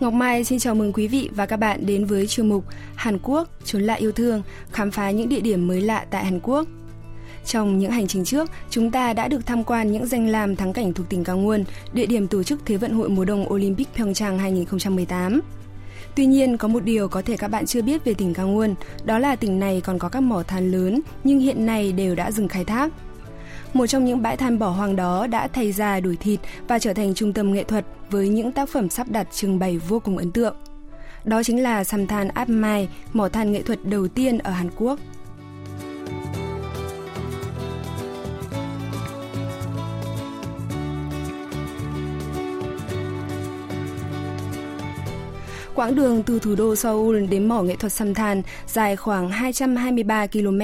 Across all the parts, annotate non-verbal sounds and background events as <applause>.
Ngọc Mai xin chào mừng quý vị và các bạn đến với chuyên mục Hàn Quốc trốn lạ yêu thương, khám phá những địa điểm mới lạ tại Hàn Quốc. Trong những hành trình trước, chúng ta đã được tham quan những danh lam thắng cảnh thuộc tỉnh Gangwon, địa điểm tổ chức Thế vận hội mùa đông Olympic Pyeongchang 2018. Tuy nhiên, có một điều có thể các bạn chưa biết về tỉnh Gangwon, đó là tỉnh này còn có các mỏ than lớn nhưng hiện nay đều đã dừng khai thác. Một trong những bãi than bỏ hoang đó đã thay ra đổi thịt và trở thành trung tâm nghệ thuật với những tác phẩm sắp đặt trưng bày vô cùng ấn tượng. Đó chính là sầm than Mai, mỏ than nghệ thuật đầu tiên ở Hàn Quốc. Quãng đường từ thủ đô Seoul đến mỏ nghệ thuật Samthan dài khoảng 223 km.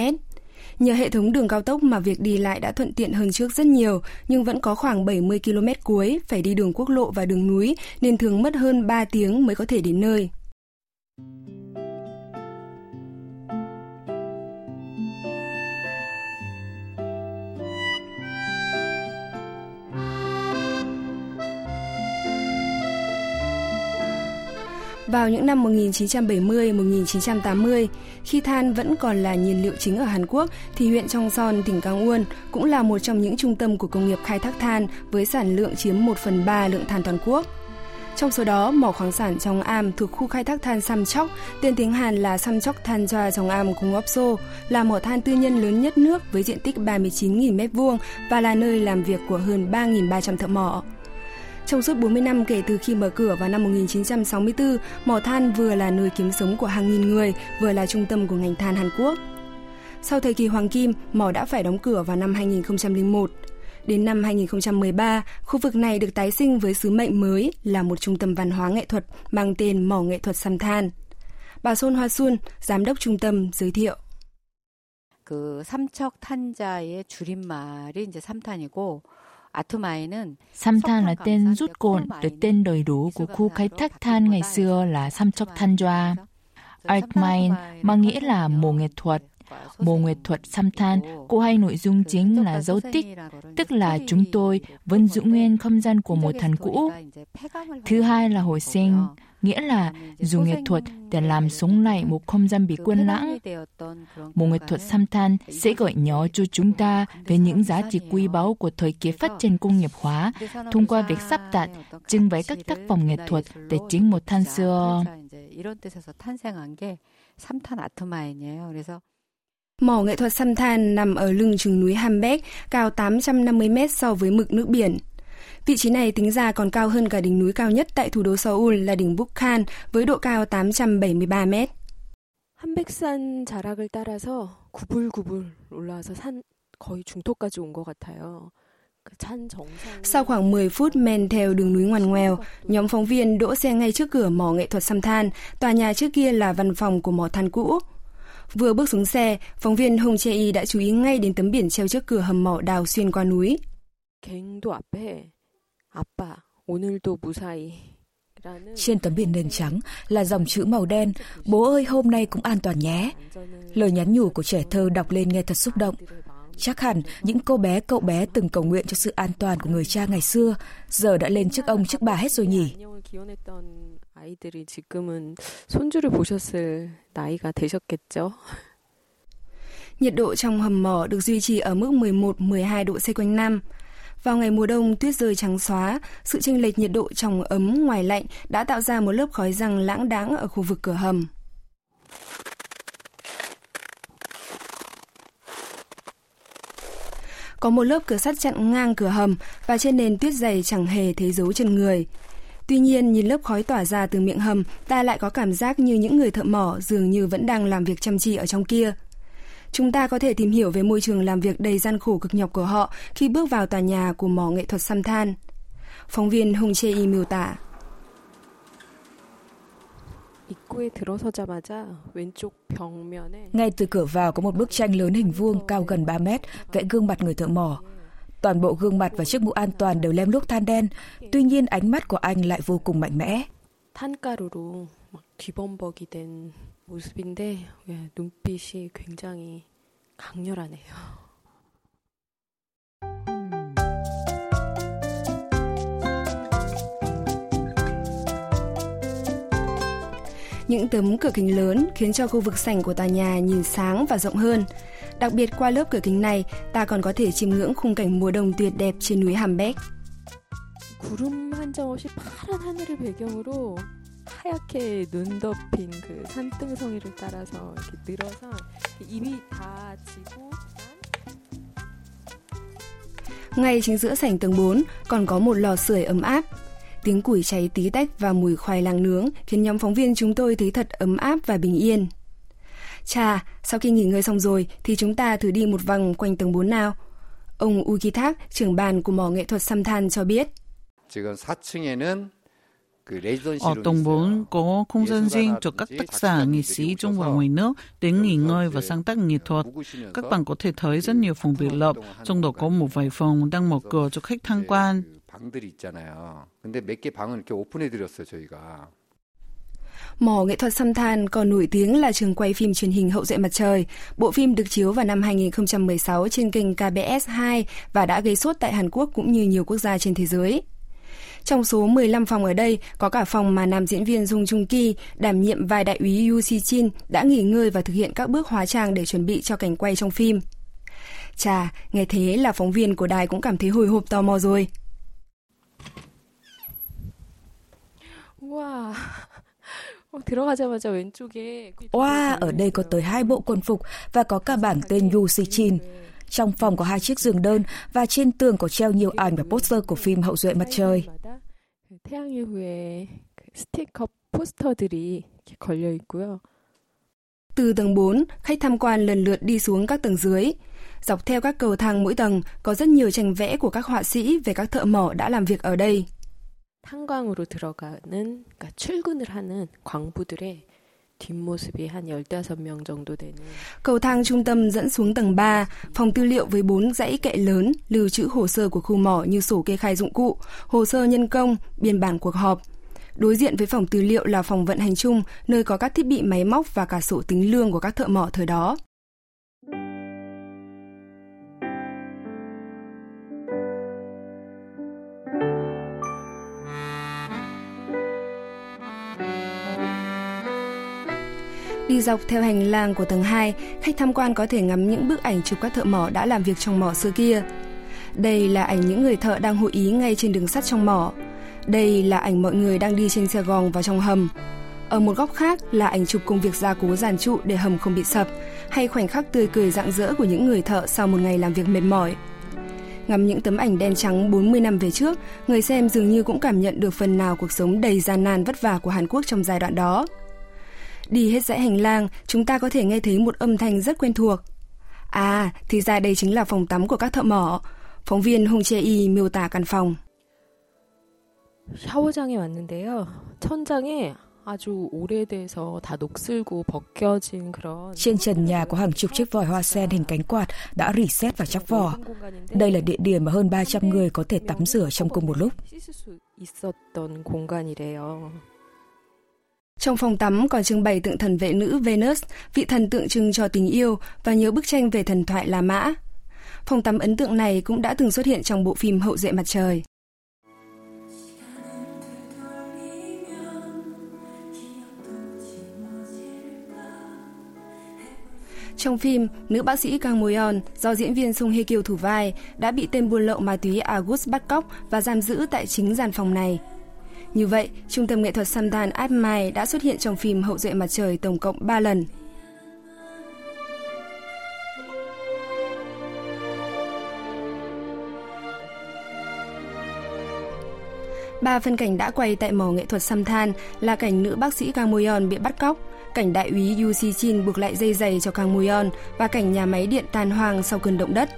Nhờ hệ thống đường cao tốc mà việc đi lại đã thuận tiện hơn trước rất nhiều, nhưng vẫn có khoảng 70 km cuối phải đi đường quốc lộ và đường núi nên thường mất hơn 3 tiếng mới có thể đến nơi. Vào những năm 1970-1980, khi than vẫn còn là nhiên liệu chính ở Hàn Quốc, thì huyện Trong Son, tỉnh Gangwon cũng là một trong những trung tâm của công nghiệp khai thác than với sản lượng chiếm 1 phần 3 lượng than toàn quốc. Trong số đó, mỏ khoáng sản trong am thuộc khu khai thác than Samchok, tên tiếng Hàn là Samchok Than trong am cùng Opso, là mỏ than tư nhân lớn nhất nước với diện tích 39.000 m2 và là nơi làm việc của hơn 3.300 thợ mỏ. Trong suốt 40 năm kể từ khi mở cửa vào năm 1964, mỏ than vừa là nơi kiếm sống của hàng nghìn người, vừa là trung tâm của ngành than Hàn Quốc. Sau thời kỳ hoàng kim, mỏ đã phải đóng cửa vào năm 2001. Đến năm 2013, khu vực này được tái sinh với sứ mệnh mới là một trung tâm văn hóa nghệ thuật mang tên Mỏ nghệ thuật Samthan. Bà Son Hoa Sun, giám đốc trung tâm giới thiệu. 그 삼척 탄자의 줄임말이 이제 삼탄이고 Samthan là tên rút gọn từ tên đầy đủ của khu khai thác than ngày xưa là Samchok Thanjwa. Altmine mang nghĩa là mồ nghệ thuật. Mồ nghệ thuật Samthan có hai nội dung chính là dấu tích, tức là chúng tôi vẫn giữ nguyên không gian của một thần cũ. Thứ hai là hồi sinh, nghĩa là dùng nghệ thuật để làm sống lại một không gian bị quên lãng. Một nghệ thuật xăm than sẽ gợi nhớ cho chúng ta về những giá trị quý báu của thời kỳ phát triển công nghiệp hóa thông qua việc sắp đặt, trưng bày các tác phẩm nghệ thuật để chính một than xưa. Mỏ nghệ thuật xăm than nằm ở lưng chừng núi Hambeck, cao 850 mét so với mực nước biển. Vị trí này tính ra còn cao hơn cả đỉnh núi cao nhất tại thủ đô Seoul là đỉnh Bukhan với độ cao 873 mét. 한백산 자락을 따라서 구불구불 올라와서 산 거의 중턱까지 온 것 같아요. Sau khoảng 10 phút men theo đường núi ngoằn ngoèo, nhóm phóng viên đỗ xe ngay trước cửa mỏ nghệ thuật xăm than, tòa nhà trước kia là văn phòng của mỏ than cũ. Vừa bước xuống xe, phóng viên Hồng Che Y đã chú ý ngay đến tấm biển treo trước cửa hầm mỏ đào xuyên qua núi. 갱도 앞에 아빠 오늘도 무사히 trên tấm biển nền trắng là dòng chữ màu đen Bố ơi hôm nay cũng an toàn nhé Lời nhắn nhủ của trẻ thơ đọc lên nghe thật xúc động Chắc hẳn những cô bé cậu bé từng cầu nguyện cho sự an toàn của người cha ngày xưa Giờ đã lên trước ông trước bà hết rồi nhỉ 아이들이 지금은 손주를 보셨을 나이가 되셨겠죠. Nhiệt độ trong hầm mỏ được duy trì ở mức 11-12 độ C quanh năm. Vào ngày mùa đông tuyết rơi trắng xóa, sự chênh lệch nhiệt độ trong ấm ngoài lạnh đã tạo ra một lớp khói răng lãng đáng ở khu vực cửa hầm. Có một lớp cửa sắt chặn ngang cửa hầm và trên nền tuyết dày chẳng hề thấy dấu chân người. Tuy nhiên, nhìn lớp khói tỏa ra từ miệng hầm, ta lại có cảm giác như những người thợ mỏ dường như vẫn đang làm việc chăm chỉ ở trong kia chúng ta có thể tìm hiểu về môi trường làm việc đầy gian khổ cực nhọc của họ khi bước vào tòa nhà của mỏ nghệ thuật xăm than. Phóng viên Hùng Chê Y miêu tả. Ngay từ cửa vào có một bức tranh lớn hình vuông cao gần 3 mét vẽ gương mặt người thợ mỏ. Toàn bộ gương mặt và chiếc mũ an toàn đều lem luốc than đen, tuy nhiên ánh mắt của anh lại vô cùng mạnh mẽ. 탄가루로 막 뒤범벅이 된 모습인데 예, 눈빛이 굉장히 강렬하네요. Những tấm cửa kính lớn khiến cho khu vực sảnh của tòa nhà nhìn sáng và rộng hơn. Đặc biệt qua lớp cửa kính này, ta còn có thể chiêm ngưỡng khung cảnh mùa đông tuyệt đẹp trên núi Hambeck. 구름 한 점 없이 파란 하늘을 배경으로 하얗게 눈 덮인 그 산등성이를 따라서 이렇게 늘어서 입이 다 지고 Ngay chính giữa sảnh tầng 4 còn có một lò sưởi ấm áp. Tiếng củi cháy tí tách và mùi khoai lang nướng khiến nhóm phóng viên chúng tôi thấy thật ấm áp và bình yên. Chà, sau khi nghỉ ngơi xong rồi thì chúng ta thử đi một vòng quanh tầng 4 nào. Ông Uki Thác, trưởng bàn của mỏ nghệ thuật Samthan cho biết. 지금 4층에는 ở tầng 4 có không gian riêng cho các tác giả, nghệ sĩ trong và ngoài nước đến nghỉ ngơi và sáng tác nghệ thuật. Các bạn có thể thấy rất nhiều phòng biệt lập, trong đó có một vài phòng đang mở cửa cho khách tham quan. Mỏ nghệ thuật Samthan còn nổi tiếng là trường quay phim truyền hình Hậu duệ mặt trời. Bộ phim được chiếu vào năm 2016 trên kênh KBS 2 và đã gây sốt tại Hàn Quốc cũng như nhiều quốc gia trên thế giới. Trong số 15 phòng ở đây, có cả phòng mà nam diễn viên Dung Trung Ki đảm nhiệm vai đại úy Yu Si Chin đã nghỉ ngơi và thực hiện các bước hóa trang để chuẩn bị cho cảnh quay trong phim. Chà, nghe thế là phóng viên của đài cũng cảm thấy hồi hộp tò mò rồi. Wow. Wow, ở đây có tới hai bộ quân phục và có cả bảng tên Yu Si Chin. Trong phòng có hai chiếc giường đơn và trên tường có treo nhiều ảnh và poster của phim Hậu duệ mặt trời. Từ tầng 4, khách tham quan lần lượt đi xuống các tầng dưới. Dọc theo các cầu thang mỗi tầng có rất nhiều tranh vẽ của các họa sĩ về các thợ mỏ đã làm việc ở đây. 탄광으로 들어가는 그러니까 출근을 하는 광부들의 뒷모습이 한 15명 정도 되는 Cầu thang trung tâm dẫn xuống tầng 3, phòng tư liệu với 4 dãy kệ lớn, lưu trữ hồ sơ của khu mỏ như sổ kê khai dụng cụ, hồ sơ nhân công, biên bản cuộc họp. Đối diện với phòng tư liệu là phòng vận hành chung, nơi có các thiết bị máy móc và cả sổ tính lương của các thợ mỏ thời đó. Đi dọc theo hành lang của tầng 2, khách tham quan có thể ngắm những bức ảnh chụp các thợ mỏ đã làm việc trong mỏ xưa kia. Đây là ảnh những người thợ đang hội ý ngay trên đường sắt trong mỏ. Đây là ảnh mọi người đang đi trên xe gòn vào trong hầm. Ở một góc khác là ảnh chụp công việc gia cố giàn trụ để hầm không bị sập, hay khoảnh khắc tươi cười rạng rỡ của những người thợ sau một ngày làm việc mệt mỏi. Ngắm những tấm ảnh đen trắng 40 năm về trước, người xem dường như cũng cảm nhận được phần nào cuộc sống đầy gian nan vất vả của Hàn Quốc trong giai đoạn đó. Đi hết dãy hành lang, chúng ta có thể nghe thấy một âm thanh rất quen thuộc. À, thì ra đây chính là phòng tắm của các thợ mỏ. Phóng viên Hong Che Y miêu tả căn phòng. 샤워장에 왔는데요. 천장에 아주 오래돼서 다 녹슬고 벗겨진 그런 Trên trần nhà có hàng chục chiếc vòi hoa sen hình cánh quạt đã reset và chắc vỏ. Đây là địa điểm mà hơn 300 người có thể tắm rửa trong cùng một lúc. 씻을 수 있었던 공간이래요. Trong phòng tắm còn trưng bày tượng thần vệ nữ Venus, vị thần tượng trưng cho tình yêu và nhiều bức tranh về thần thoại La Mã. Phòng tắm ấn tượng này cũng đã từng xuất hiện trong bộ phim Hậu duệ mặt trời. Trong phim, nữ bác sĩ Kang Moyon do diễn viên Song Hye Kyo thủ vai đã bị tên buôn lậu ma túy August bắt cóc và giam giữ tại chính gian phòng này. Như vậy, Trung tâm nghệ thuật Samdan Atmai đã xuất hiện trong phim Hậu duệ mặt trời tổng cộng 3 lần. Ba phân cảnh đã quay tại mỏ nghệ thuật Samthan là cảnh nữ bác sĩ Kang Moyon bị bắt cóc, cảnh đại úy Yu Si Chin buộc lại dây giày cho Kang Moyon và cảnh nhà máy điện tàn hoang sau cơn động đất.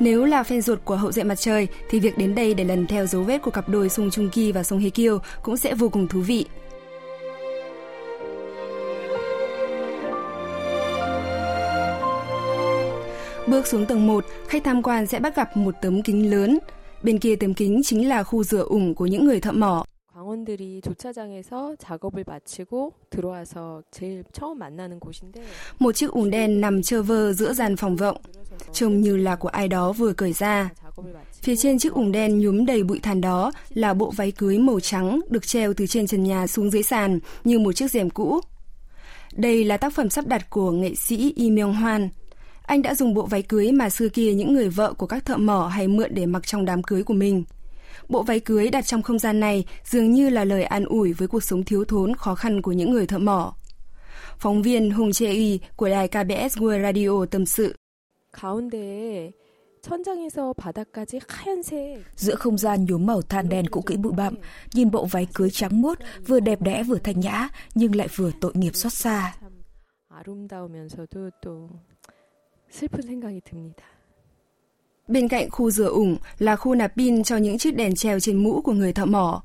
Nếu là fan ruột của hậu duệ mặt trời thì việc đến đây để lần theo dấu vết của cặp đôi Sung Chung Ki và Song Hye Kyo cũng sẽ vô cùng thú vị. Bước xuống tầng 1, khách tham quan sẽ bắt gặp một tấm kính lớn. Bên kia tấm kính chính là khu rửa ủng của những người thợ mỏ. 당원들이 주차장에서 작업을 마치고 들어와서 제일 처음 만나는 곳인데 một chiếc ủn đen nằm chơ vơ giữa gian phòng vọng, trông như là của ai đó vừa cởi ra. Phía trên chiếc ủng đen nhúm đầy bụi than đó là bộ váy cưới màu trắng được treo từ trên trần nhà xuống dưới sàn như một chiếc rèm cũ. Đây là tác phẩm sắp đặt của nghệ sĩ Lee Myung Hwan. Anh đã dùng bộ váy cưới mà xưa kia những người vợ của các thợ mỏ hay mượn để mặc trong đám cưới của mình. Bộ váy cưới đặt trong không gian này dường như là lời an ủi với cuộc sống thiếu thốn khó khăn của những người thợ mỏ. Phóng viên Hùng Chê Y của đài KBS World Radio tâm sự. 가운데에 천장에서 바닥까지 하얀색. Giữa không gian nhuốm màu than đen cũ kỹ bụi bặm, nhìn bộ váy cưới trắng muốt, vừa đẹp đẽ vừa thanh nhã, nhưng lại vừa tội nghiệp xót xa. 아름다우면서도 또 슬픈 생각이 듭니다. Bên cạnh khu rửa ủng là khu nạp pin cho những chiếc đèn treo trên mũ của người thợ mỏ.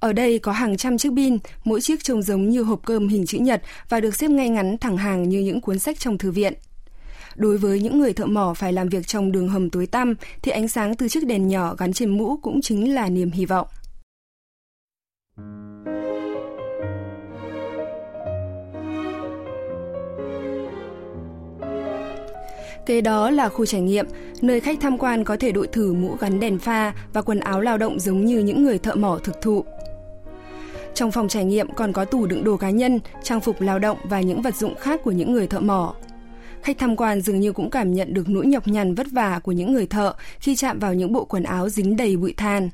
Ở đây có hàng trăm chiếc pin, mỗi chiếc trông giống như hộp cơm hình chữ nhật và được xếp ngay ngắn thẳng hàng như những cuốn sách trong thư viện. Đối với những người thợ mỏ phải làm việc trong đường hầm tối tăm thì ánh sáng từ chiếc đèn nhỏ gắn trên mũ cũng chính là niềm hy vọng. Kế đó là khu trải nghiệm, nơi khách tham quan có thể đội thử mũ gắn đèn pha và quần áo lao động giống như những người thợ mỏ thực thụ. Trong phòng trải nghiệm còn có tủ đựng đồ cá nhân, trang phục lao động và những vật dụng khác của những người thợ mỏ. Khách tham quan dường như cũng cảm nhận được nỗi nhọc nhằn vất vả của những người thợ khi chạm vào những bộ quần áo dính đầy bụi than.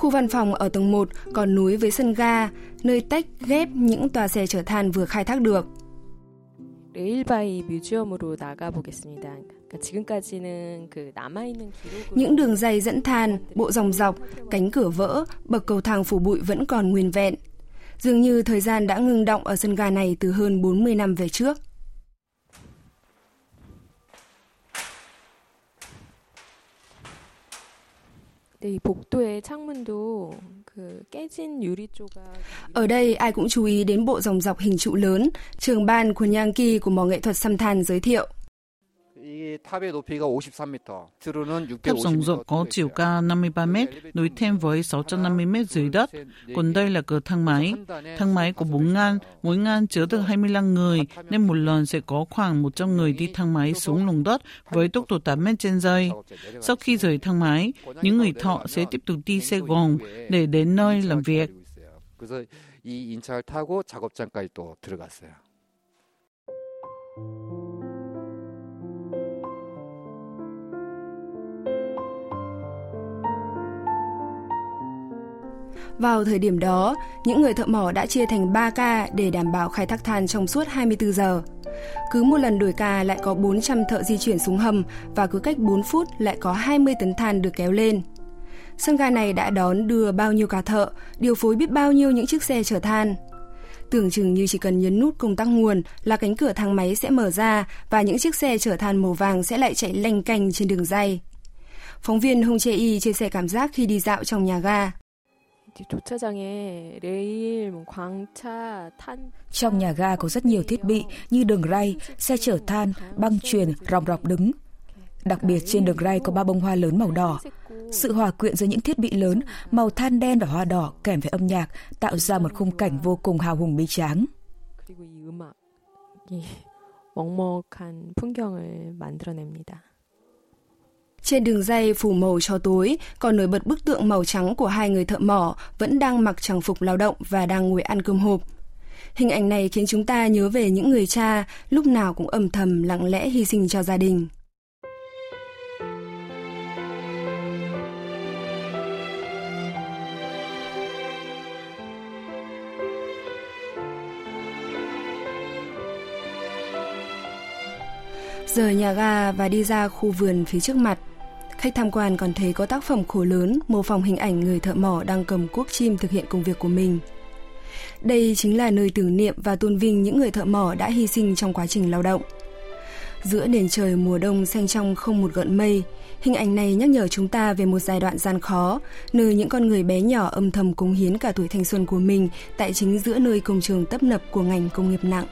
Khu văn phòng ở tầng 1 còn núi với sân ga, nơi tách ghép những tòa xe chở than vừa khai thác được. Những đường dây dẫn than, bộ dòng dọc, cánh cửa vỡ, bậc cầu thang phủ bụi vẫn còn nguyên vẹn. Dường như thời gian đã ngừng động ở sân ga này từ hơn 40 năm về trước. Ở đây ai cũng chú ý đến bộ dòng dọc hình trụ lớn, trường ban của Yankee của mỏ nghệ thuật xăm than giới thiệu. Tháp rồng rộng có chiều cao 53 m, nối thêm với 650 m dưới đất. Còn đây là cửa thang máy. Thang máy có 4 ngăn, mỗi ngăn chứa được 25 người, nên một lần sẽ có khoảng 100 người đi thang máy xuống lòng đất với tốc độ 8 m trên giây. Sau khi rời thang máy, những người thợ sẽ tiếp tục đi xe gòn để đến nơi làm việc. 그래서 이 인차를 타고 작업장까지 또 들어갔어요. Vào thời điểm đó, những người thợ mỏ đã chia thành 3 ca để đảm bảo khai thác than trong suốt 24 giờ. Cứ một lần đổi ca lại có 400 thợ di chuyển xuống hầm và cứ cách 4 phút lại có 20 tấn than được kéo lên. Sân ga này đã đón đưa bao nhiêu cả thợ, điều phối biết bao nhiêu những chiếc xe chở than. Tưởng chừng như chỉ cần nhấn nút công tắc nguồn là cánh cửa thang máy sẽ mở ra và những chiếc xe chở than màu vàng sẽ lại chạy lanh canh trên đường dây. Phóng viên Hong Che Y chia sẻ cảm giác khi đi dạo trong nhà ga. Trong nhà ga có rất nhiều thiết bị như đường ray, xe chở than, băng truyền, ròng rọc đứng. Đặc biệt trên đường ray có ba bông hoa lớn màu đỏ. Sự hòa quyện giữa những thiết bị lớn, màu than đen và hoa đỏ kèm với âm nhạc tạo ra một khung cảnh vô cùng hào hùng bi tráng. 먹먹한 <laughs> 풍경을 만들어냅니다. Trên đường dây phủ màu cho tối, còn nổi bật bức tượng màu trắng của hai người thợ mỏ vẫn đang mặc trang phục lao động và đang ngồi ăn cơm hộp. Hình ảnh này khiến chúng ta nhớ về những người cha lúc nào cũng âm thầm lặng lẽ hy sinh cho gia đình. Rời nhà ga và đi ra khu vườn phía trước mặt, Khách tham quan còn thấy có tác phẩm khổ lớn mô phỏng hình ảnh người thợ mỏ đang cầm cuốc chim thực hiện công việc của mình. Đây chính là nơi tưởng niệm và tôn vinh những người thợ mỏ đã hy sinh trong quá trình lao động. Giữa nền trời mùa đông xanh trong không một gợn mây, hình ảnh này nhắc nhở chúng ta về một giai đoạn gian khó, nơi những con người bé nhỏ âm thầm cống hiến cả tuổi thanh xuân của mình tại chính giữa nơi công trường tấp nập của ngành công nghiệp nặng.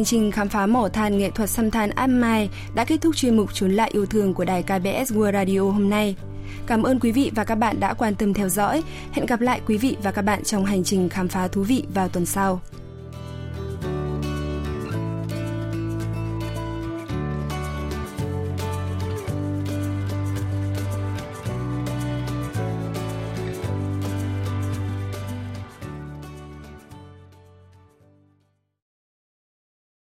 Hành trình khám phá mỏ than nghệ thuật xăm than Am Mai đã kết thúc chuyên mục Trốn lại yêu thương của đài KBS World Radio hôm nay. Cảm ơn quý vị và các bạn đã quan tâm theo dõi. Hẹn gặp lại quý vị và các bạn trong hành trình khám phá thú vị vào tuần sau.